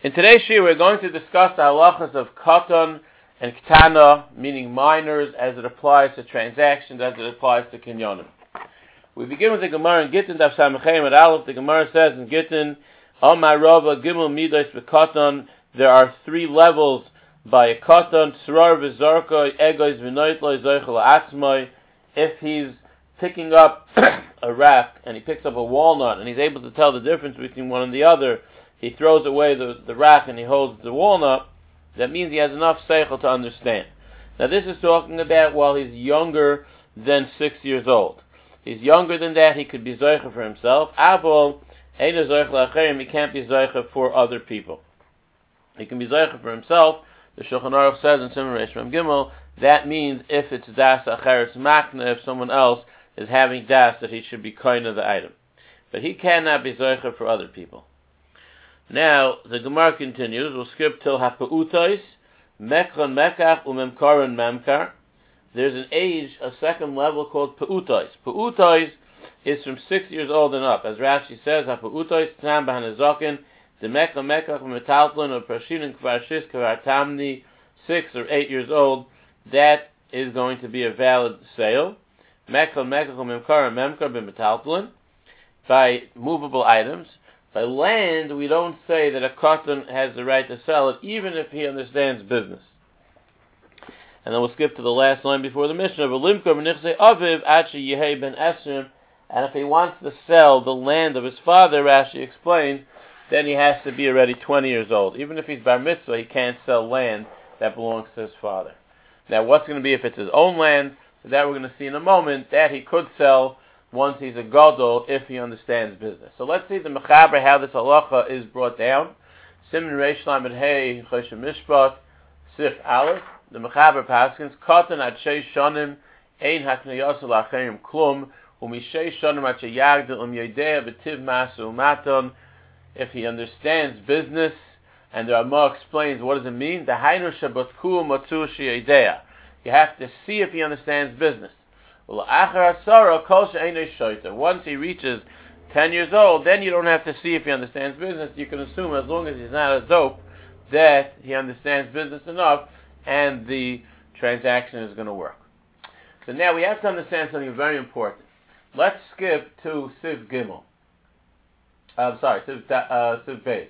In today's shiur, we're going to discuss the halachas of katan and ktana, meaning minors, as it applies to transactions, as it applies to kinyonim. We begin with the Gemara in Gittin, Daf Samachem at Aleph. The Gemara says in Gittin, Amar Rava Gimel Midos Bekatan, there are three levels by a katan, Tzrar V'Zarka, Egois V'Noitlo, Zoichel Atzmai. If he's picking up a rack and he picks up a walnut and he's able to tell the difference between one and the other, he throws away the, the rack and he holds the walnut, that means he has enough seichel to understand. Now this is talking about while he's younger than six years old. He's younger than that, he could be zeicha for himself. Avol, he can't be zeicha for other people. He can be zeicha for himself. The Shulchan Aruch says in Simon Reish Gimel, that means if it's das acheres makna, if someone else is having das, that he should be kind of the item. But he cannot be zeicha for other people. Now, the Gemara continues, we'll skip till Hapa'utais, Mekran Mekach Umemkaran Memkar. There's an age, a second level called Pa'utais. Pa'utais is from six years old and up. As Rashi says, Hapa'utais, Tam Bahanazakin, the Mekran Mekach Umetaltlin, or Prashin Kvarshis Kvartamni, six or eight years old, that is going to be a valid sale. Mekran Mekach Umemkaran Memkar B'metaltlin, by movable items. By land, we don't say that a katan has the right to sell it, even if he understands business. And then we'll skip to the last line before the Mishnah. aviv ben esrim. And if he wants to sell the land of his father, Rashi explains, then he has to be already 20 years old. Even if he's bar mitzvah, he can't sell land that belongs to his father. Now, what's going to be if it's his own land? That we're going to see in a moment. That he could sell once he's a gadol if he understands business. So let's see the mechaber how this halacha is brought down. Simon Reish Lamed Hey Choshem Mishpat Sif Aleph. The mechaber paskins katan at shei shanim ein haknayos lacherim klum umishei shanim at sheyagdel um yedea betiv masu maton. If he understands business, and the Ramah explains what does it mean. The hainu shabatku matzu sheyedea. You have to see if he understands business. Once he reaches 10 years old, then you don't have to see if he understands business. You can assume as long as he's not a dope that he understands business enough and the transaction is going to work. So now we have to understand something very important. Let's skip to Siv Gimel. I'm sorry, Siv, uh, Siv Beis.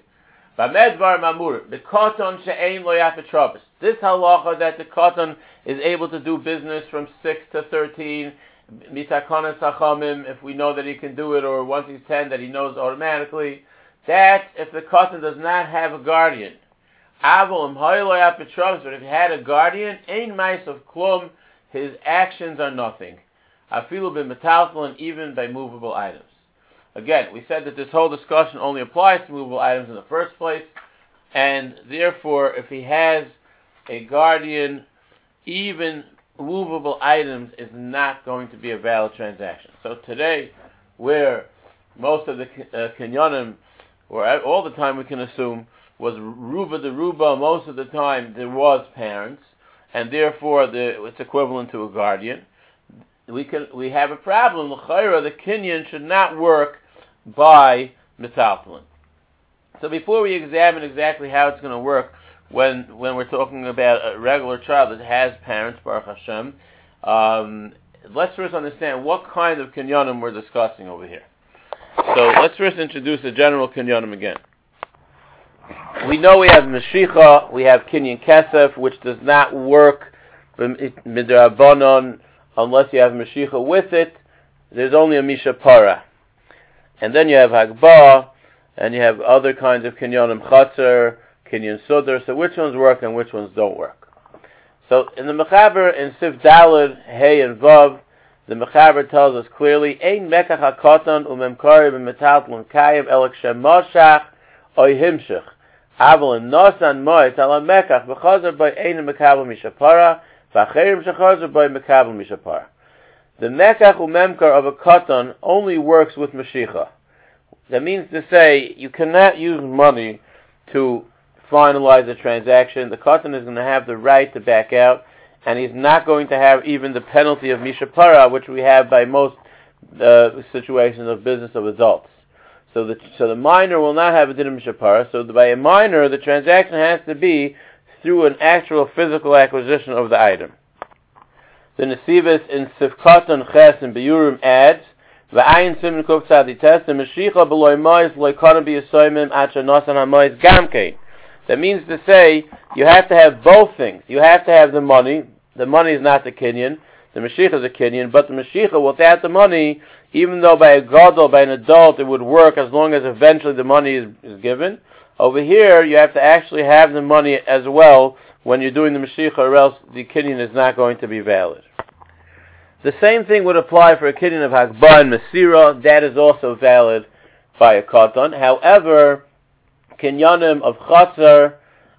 Bamedvar Mamur, the Koton She'ein Lo Yafitrobis. This halacha that the Koton is able to do business from 6 to 13, Mitakona Sachamim, if we know that he can do it, or once he's 10 that he knows automatically. That, if the Koton does not have a guardian. Avol Lo Yafitrobis, but if he had a guardian, Ein Mais of Klum, his actions are nothing. Afilu b'metalfel, and even by movable items. Again, we said that this whole discussion only applies to movable items in the first place, and therefore, if he has a guardian, even movable items is not going to be a valid transaction. So today, where most of the uh, kinyonim, or all the time we can assume, was ruba de ruba, most of the time there was parents, and therefore the, it's equivalent to a guardian. We can we have a problem. The kinyan should not work by metaltalin. So before we examine exactly how it's going to work when when we're talking about a regular child that has parents, Baruch Hashem, um, let's first understand what kind of kinyanim we're discussing over here. So let's first introduce the general kinyanim again. We know we have Meshicha, we have Kinyan Kesef, which does not work midrabanon unless you have Meshicha with it. There's only a Misha Para. And then you have Hagbah, and you have other kinds of kinyonim chatzar, kinyon sudar. So which ones work and which ones don't work? So in the Mechaber, in Siv Dalad, Hey and Vav, the Mechaber tells us clearly, Ein mekach hakotan umemkari b'metat l'mkayev elek shemoshach oy himshach. Aval in nosan moit ala mekach b'chazer by ein mekabel mishapara, The mekach umemkar of a katan only works with mashicha. That means to say you cannot use money to finalize a transaction. The katan is going to have the right to back out, and he's not going to have even the penalty of mishapara, which we have by most uh, situations of business of adults. So the so the minor will not have a din mishapara. So by a minor, the transaction has to be through an actual physical acquisition of the item. The Nesivus in Sifkatan Ches and Beyurim adds, V'ayin simin kuf tzadites, the Mashiach beloy mois loy kana biyasoymim atcha nosan ha-mois gamkein. That means to say, you have to have both things. You have to have the money. The money is not the Kenyan. The Mashiach is a Kenyan, but the Mashiach, without the money, even though by a gadol, by an adult, it would work as long as eventually the money is, is given. Over here, you have to actually have the money as well when you're doing the Mashiach, or else the Kenyan is not going to be valid. The same thing would apply for a Kenyan of Hagbah and Masira. That is also valid by a Katan. However, Kenyanim of Chatzar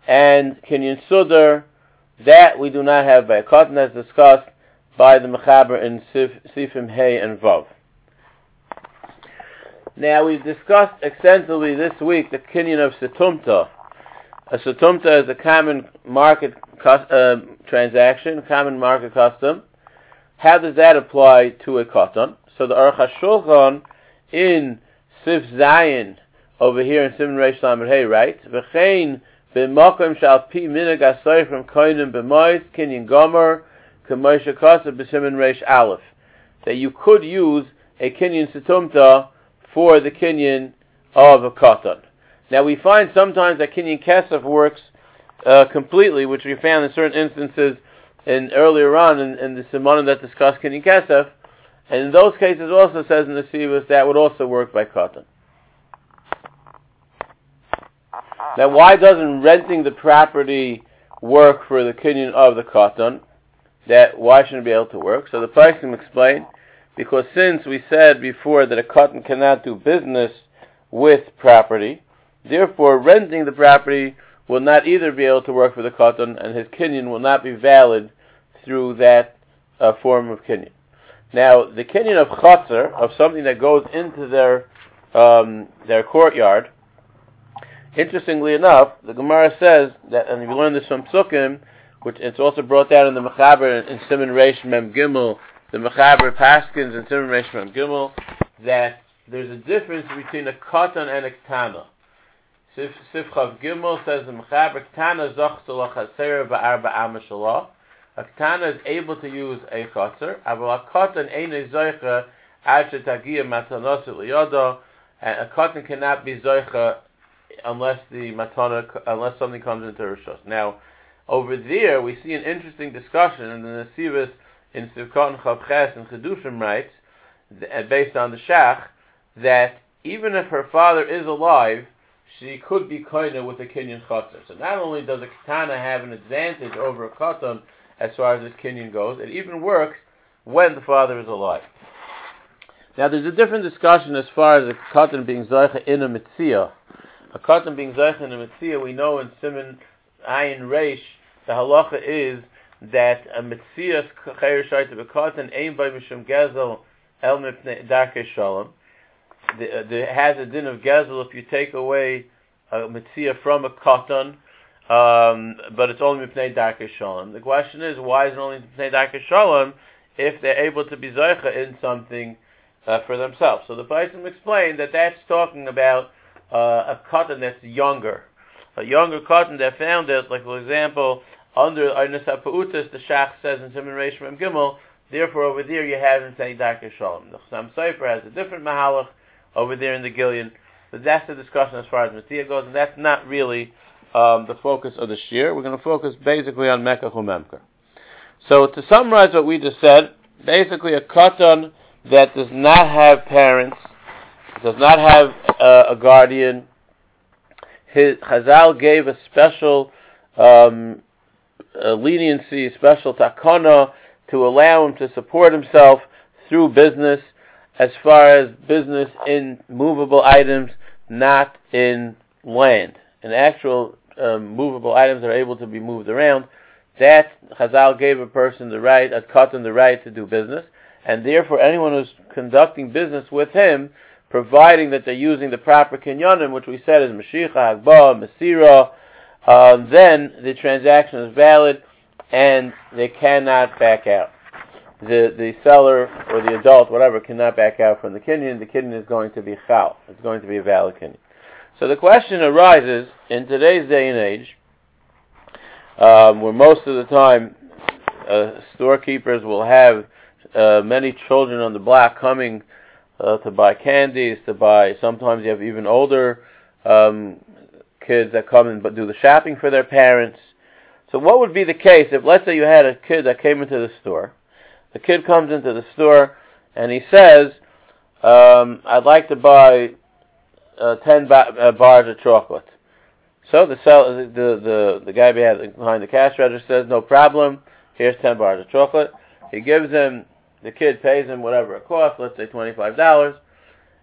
and Kenyan Sudar, that we do not have by a Katan as discussed by the Mechaber in Sif, Sifim Hay and Vav. Now we've discussed extensively this week the Kenyan of Satumta. A Satumta is a common market uh, transaction, common market custom. How does that apply to a Katan? So the Aruch HaShulchan in Sif Zayin over here in Simon Reish Lamed Hey writes, V'chein b'makom shal pi from koinim b'mois kinyan gomer k'moish akasa b'simon Reish Aleph. That you could use a kinyan situmta for the kinyan of a katan. Now we find sometimes that kinyan kesef works uh, completely, which we found in certain instances in earlier on in, in the simonim that discussed kinyan kesef, and in those cases also says in the Sivas that would also work by katan. Now, why doesn't renting the property work for the kinyan of the katan? That why shouldn't it be able to work? So the Paisim explain because since we said before that a katan cannot do business with property, therefore renting the property will not either be able to work for the katan, and his kinyan will not be valid through that uh, form of kinyan. Now, the kinyan of chatzar, of something that goes into their um, their courtyard, Interestingly enough, the Gemara says that, and we learn this from Psukim, which it's also brought down in the Mechaber in Simon Reish Mem Gimel, the Mechaber Paskins and Simon Reish Gimel, that there's a difference between a katan and a ktana. Sif, Sifchav Gimel says the Mechaber ktana zoch salachasera ba'arba amashalah. A ktana is able to use a chaser, but a katan ain't zoicha ad shetagia matanosu liyodo, and a katan cannot be zoicha unless the matana, unless something comes into Rishos. Now, over there, we see an interesting discussion in the Nesivus in Sivkot Chavches and Chedushim writes, uh, based on the Shach, that even if her father is alive, she could be koina with a kinyan chatzar. So not only does a katana have an advantage over a katan as far as this kinyan goes, it even works when the father is alive. Now there's a different discussion as far as a katan being zaycha in a mitzvah a katan being zeich in a mitzvah, we know in Simon Ayin Reish, the halacha is that a mitzvah chayer shaita bekatan aim by mishum gezel el mipnei darkei shalom. There has a din of gezel if you take away a mitzvah from a katan, um, but it's only mipnei darkei shalom. The question is, why is it only mipnei darkei shalom if they're able to be zeicha in something uh, for themselves? So the Baisim explained that that's talking about uh, a katan that's younger. A younger katan that found it, like for example, under HaPa'utas, the Shach says in Simon Reish Mem Gimel, therefore over there you have in Tzani Darkei Shalom. The Chassam Sofer has a different Mahalach over there in the gilyon, but that's the discussion as far as Matia goes, and that's not really um, the focus of the shiur. We're going to focus basically on Mekach Memker. So to summarize what we just said, basically a katan that does not have parents does not have uh, a guardian. His, Chazal gave a special um, leniency, special takana to allow him to support himself through business as far as business in movable items, not in land. And actual um, movable items are able to be moved around, that Chazal gave a person the right, a katan the right to do business, and therefore anyone who's conducting business with him providing that they're using the proper kinyanim, which we said is Mashiach, Hagbah, Masira, uh, then the transaction is valid and they cannot back out. the the seller or the adult, whatever, cannot back out from the kinyan. The kinyan is going to be chal. It's going to be a valid kinyan. So the question arises in today's day and age, um, where most of the time uh, storekeepers will have uh, many children on the block coming uh, to buy candies, to buy. Sometimes you have even older um, kids that come and do the shopping for their parents. So what would be the case if, let's say, you had a kid that came into the store. The kid comes into the store and he says, um, "I'd like to buy uh, ten ba- uh, bars of chocolate." So the sell, the the the guy behind the cash register says, "No problem. Here's ten bars of chocolate." He gives him the kid pays him whatever it costs, let's say $25,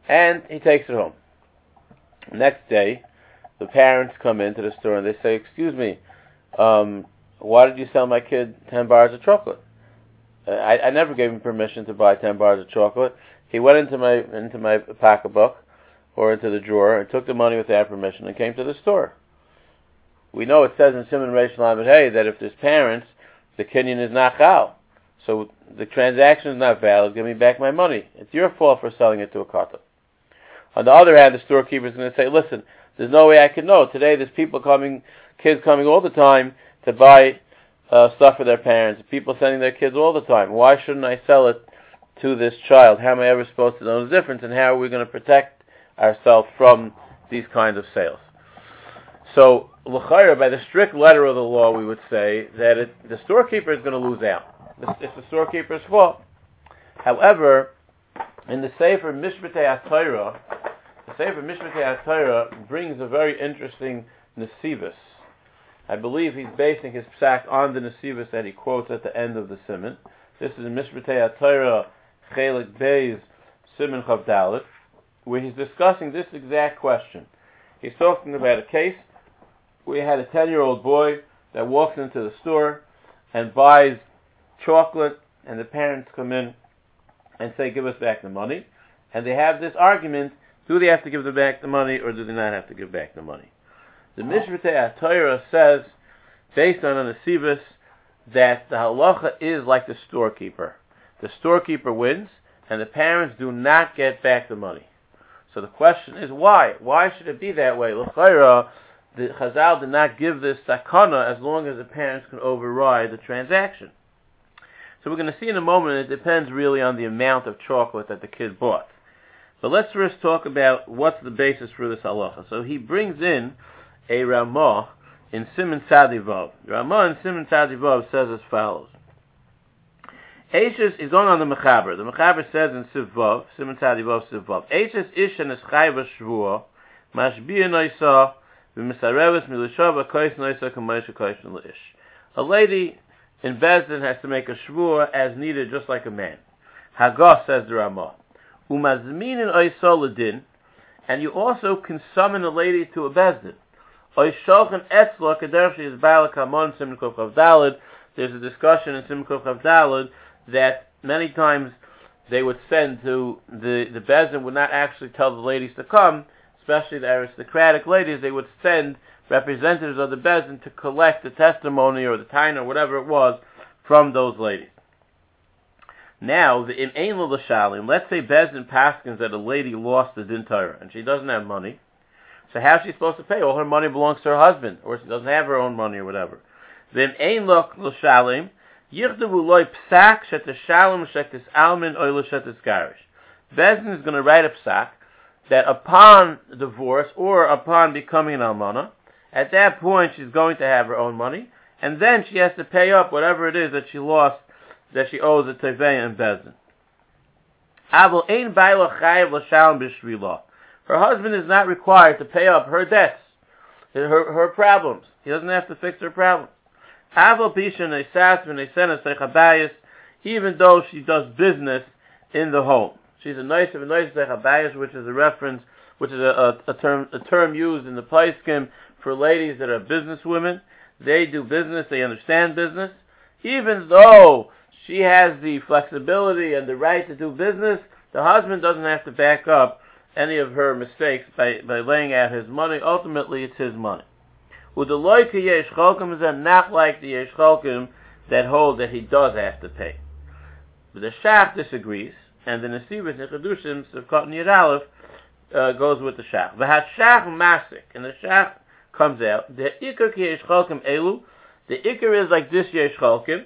and he takes it home. Next day, the parents come into the store and they say, excuse me, um, why did you sell my kid 10 bars of chocolate? I, I never gave him permission to buy 10 bars of chocolate. He went into my, into my pocketbook or into the drawer and took the money without permission and came to the store. We know it says in Simon Reish Lamed Hey that if there's parents, the kinyan is not chal. So the transaction is not valid. Give me back my money. It's your fault for selling it to a kata. On the other hand, the storekeeper is going to say, listen, there's no way I can know. Today there's people coming, kids coming all the time to buy uh, stuff for their parents. People sending their kids all the time. Why shouldn't I sell it to this child? How am I ever supposed to know the difference? And how are we going to protect ourselves from these kinds of sales? So, l'chayra, by the strict letter of the law, we would say that it, the storekeeper is going to lose out it's the storekeeper's fault. However, in the Sefer Mishpatei HaTorah, Sefer Mishpatei HaTorah brings a very interesting nesivus. I believe he's basing his psak on the nesivus that he quotes at the end of the simon. This is in Mishpatei HaTorah Chelik Beis Simon Chavdalit, where he's discussing this exact question. He's talking about a case where he had a 10-year-old boy that walks into the store and buys chocolate, and the parents come in and say, give us back the money. And they have this argument, do they have to give them back the money, or do they not have to give back the money? The oh. Mishpatei Torah says, based on a Nesivus, that the halacha is like the storekeeper. The storekeeper wins, and the parents do not get back the money. So the question is why? Why should it be that way? L'chayra, the Chazal did not give this sakana as long as the parents can override the transaction. So we're going to see in a moment, it depends really on the amount of chocolate that the kid bought. But let's first talk about what's the basis for this halacha. So he brings in a Ramah in Simon Sadivov. Ramah in Simon Sadivov says as follows. Ashes is going on the Mechaber. The Mechaber says in Sivvav, Simon Sadivov Sivvav, Ashes ish and eschayva shvuah, mashbiya noisa, v'misareves milushav akois noisa kamoisha kois ish. A lady in Beis Din has to make a shvur as needed, just like a man. Hagos says the Ramah. Umazmin in Oysoladin, and you also can summon a lady to a Beis Din. Oyshochen Etzla, Kadershi is Balakamon Simkov Dalid. There's a discussion in Simkov Dalid that many times they would send to the the Beis Din would not actually tell the ladies to come, especially the aristocratic ladies. They would send representatives of the Beis Din to collect the testimony or the time or whatever it was from those ladies. Now, the in Ein L'Shalim, let's say Beis Din Paskins that a lady lost the Din Torah and she doesn't have money. So how's she supposed to pay? All her money belongs to her husband, or she doesn't have her own money or whatever. Then Ein L'Shalim, Yichdavu loy psak shetes shalom shetes almin oil shetes garish. Beis Din is going to write a psak that upon divorce or upon becoming an almana, at that point, she's going to have her own money, and then she has to pay up whatever it is that she lost, that she owes at Tevei and Beis Din. Her husband is not required to pay up her debts, her, her problems. He doesn't have to fix her problems. Even though she does business in the home. She's a nice of a nice which is a reference, which is a, a, a term a term used in the Paiskim for ladies that are businesswomen. They do business, they understand business. Even though she has the flexibility and the right to do business, the husband doesn't have to back up any of her mistakes by, by laying out his money. Ultimately, it's his money. With the loika yesh is not like the yesh that hold that he does have to pay. But the Shach disagrees, and the Nesivas and Chedushim, Sivkot Yud Aleph, uh, goes with the Shach. The Hashach Masik, and the Shach comes out, the Iker ki Yesh Cholkim Elu, the Iker is like this Yesh Cholkim,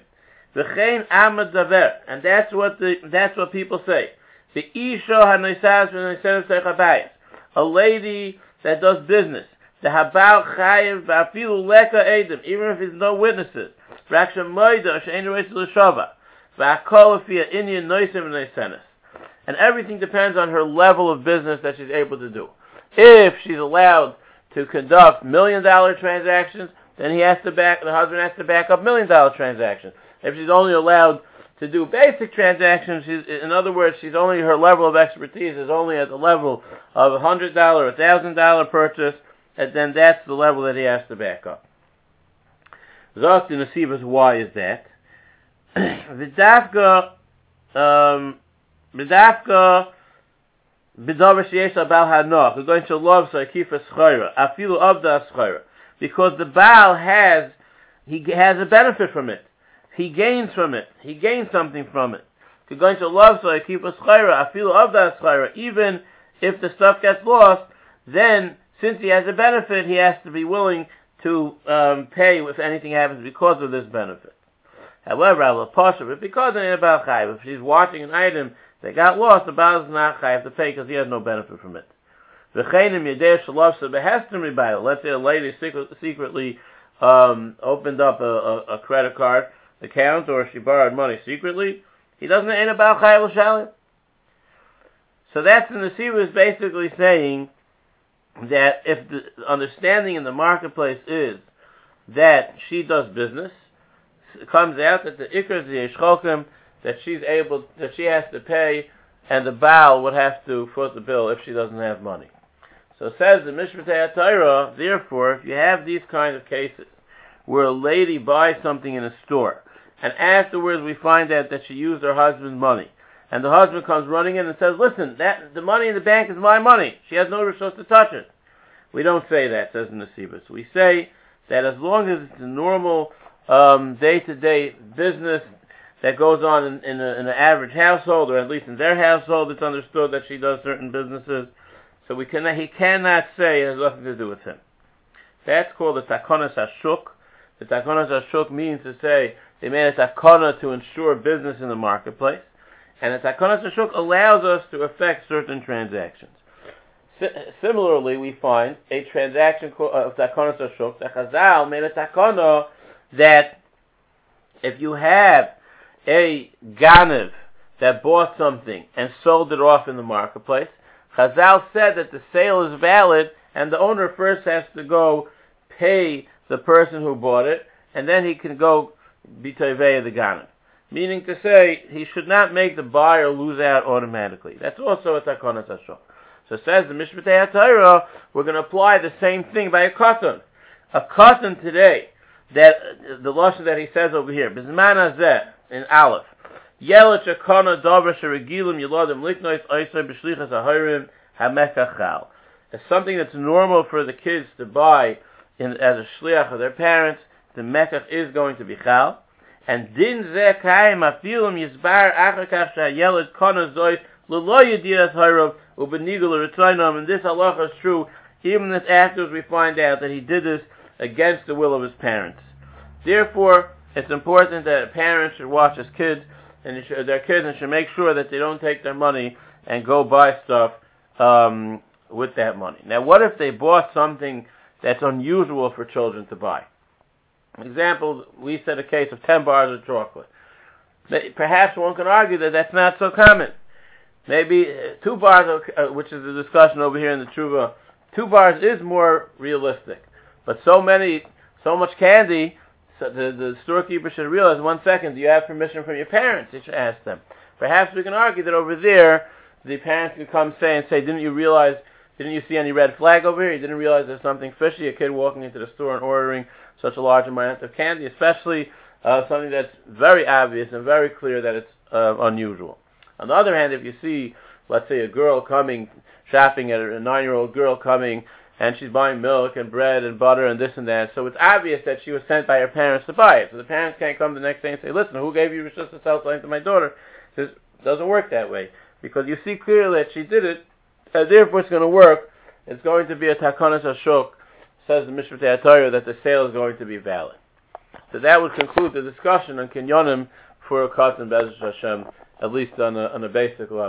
V'chein Amad and that's what the, that's what people say. The Isha HaNoisaz v'Noisaz Sechabayis, a lady that does business, the Habal Chayiv v'Afilu Leka Edom, even if there's no witnesses, Raksha Moida, She'en Reis L'Shava, v'Akol Afia Inyan Noisim Noisenis. And everything depends on her level of business that she's able to do. If she's allowed to conduct million dollar transactions, then he has to back, the husband has to back up million dollar transactions. If she's only allowed to do basic transactions, she's, in other words, she's only, her level of expertise is only at the level of a hundred dollar, a thousand dollar purchase, and then that's the level that he has to back up. Zok the Nesivus, why is that? Vidafka, um, Vidafka, Bidavar sheyesh hanoch. We're going to love so kifa schayra. Afilu the schayra. Because the Baal has, he has a benefit from it. He gains from it. He gains something from it. We're going to love so kifa schayra. Afilu of that schayra. Even if the stuff gets lost, then since he has a benefit, he has to be willing to um, pay if anything happens because of this benefit. However, I'll apostrophe because of about chayv. If she's watching an item that got lost, the Baal is not chayv to pay because he has no benefit from it. Let's say a lady secretly um, opened up a, a, a, credit card account or she borrowed money secretly. He doesn't ain't about chayv shalim. So that's the Siva is basically saying that if the understanding in the marketplace is that she does business, it comes out that the ikr yeshchokim that she's able that she has to pay, and the Baal would have to foot the bill if she doesn't have money. So it says the Mishpatei Torah. Therefore, if you have these kind of cases where a lady buys something in a store, and afterwards we find out that she used her husband's money, and the husband comes running in and says, "Listen, that the money in the bank is my money. She has no resource to touch it." We don't say that, says Nesivus. We say that as long as it's a normal um, day-to-day business that goes on in, in, a, in, an average household, or at least in their household, it's understood that she does certain businesses. So we cannot, he cannot say it has nothing to do with him. That's called the takonas hashuk. The takonas hashuk means to say they made a takona to ensure business in the marketplace, and the takonas hashuk allows us to affect certain transactions. Similarly, we find a transaction uh, of takonas hashuk. The Chazal made a takona that if you have a Ganev that bought something and sold it off in the marketplace, Chazal said that the sale is valid and the owner first has to go pay the person who bought it and then he can go be Tevei the Ganev. Meaning to say, he should not make the buyer lose out automatically. That's also a Takonas Hashok. So says the Mishpatei Torah, we're going to apply the same thing by a katan. A cotton today, that the lashon that he says over here, Bizman Hazeh, in Aleph, Yelet Shekona Dover Sheregilim Yilodim Liknois Oisar B'Shlichas Ahirim Hamekachal. It's something that's normal for the kids to buy in, as a shliach of their parents. The mekach is going to be chal. And din zeh kaim afilim yizbar achakach shayeled kona zois l'lo yediras harav ubenigul retrainam. And this halacha is true even if afterwards we find out that he did this against the will of his parents. Therefore, it's important that a parent should watch his kids and should, their kids and should make sure that they don't take their money and go buy stuff um, with that money. Now, what if they bought something that's unusual for children to buy? Example, we said a case of 10 bars of chocolate. Perhaps one can argue that that's not so common. Maybe uh, two bars, uh, which is the discussion over here in the Truva, two bars is more realistic. But so many, so much candy, so the, the storekeeper should realize, one second, do you have permission from your parents? You should ask them. Perhaps we can argue that over there, the parents could come say and say, didn't you realize, didn't you see any red flag over here? You didn't realize there's something fishy, a kid walking into the store and ordering such a large amount of candy, especially uh, something that's very obvious and very clear that it's uh, unusual. On the other hand, if you see, let's say, a girl coming, shopping at a nine-year-old girl coming and she's buying milk and bread and butter and this and that. So it's obvious that she was sent by her parents to buy it. So the parents can't come the next day and say, listen, who gave you just to sell something to my daughter? This doesn't work that way because you see clearly that she did it, and therefore it's going to work. It's going to be a takanas ashok, says the Mishpat Torah, that the sale is going to be valid. So that would conclude the discussion on kinyonim for a katan Bezos Hashem, at least on a, on a basic level.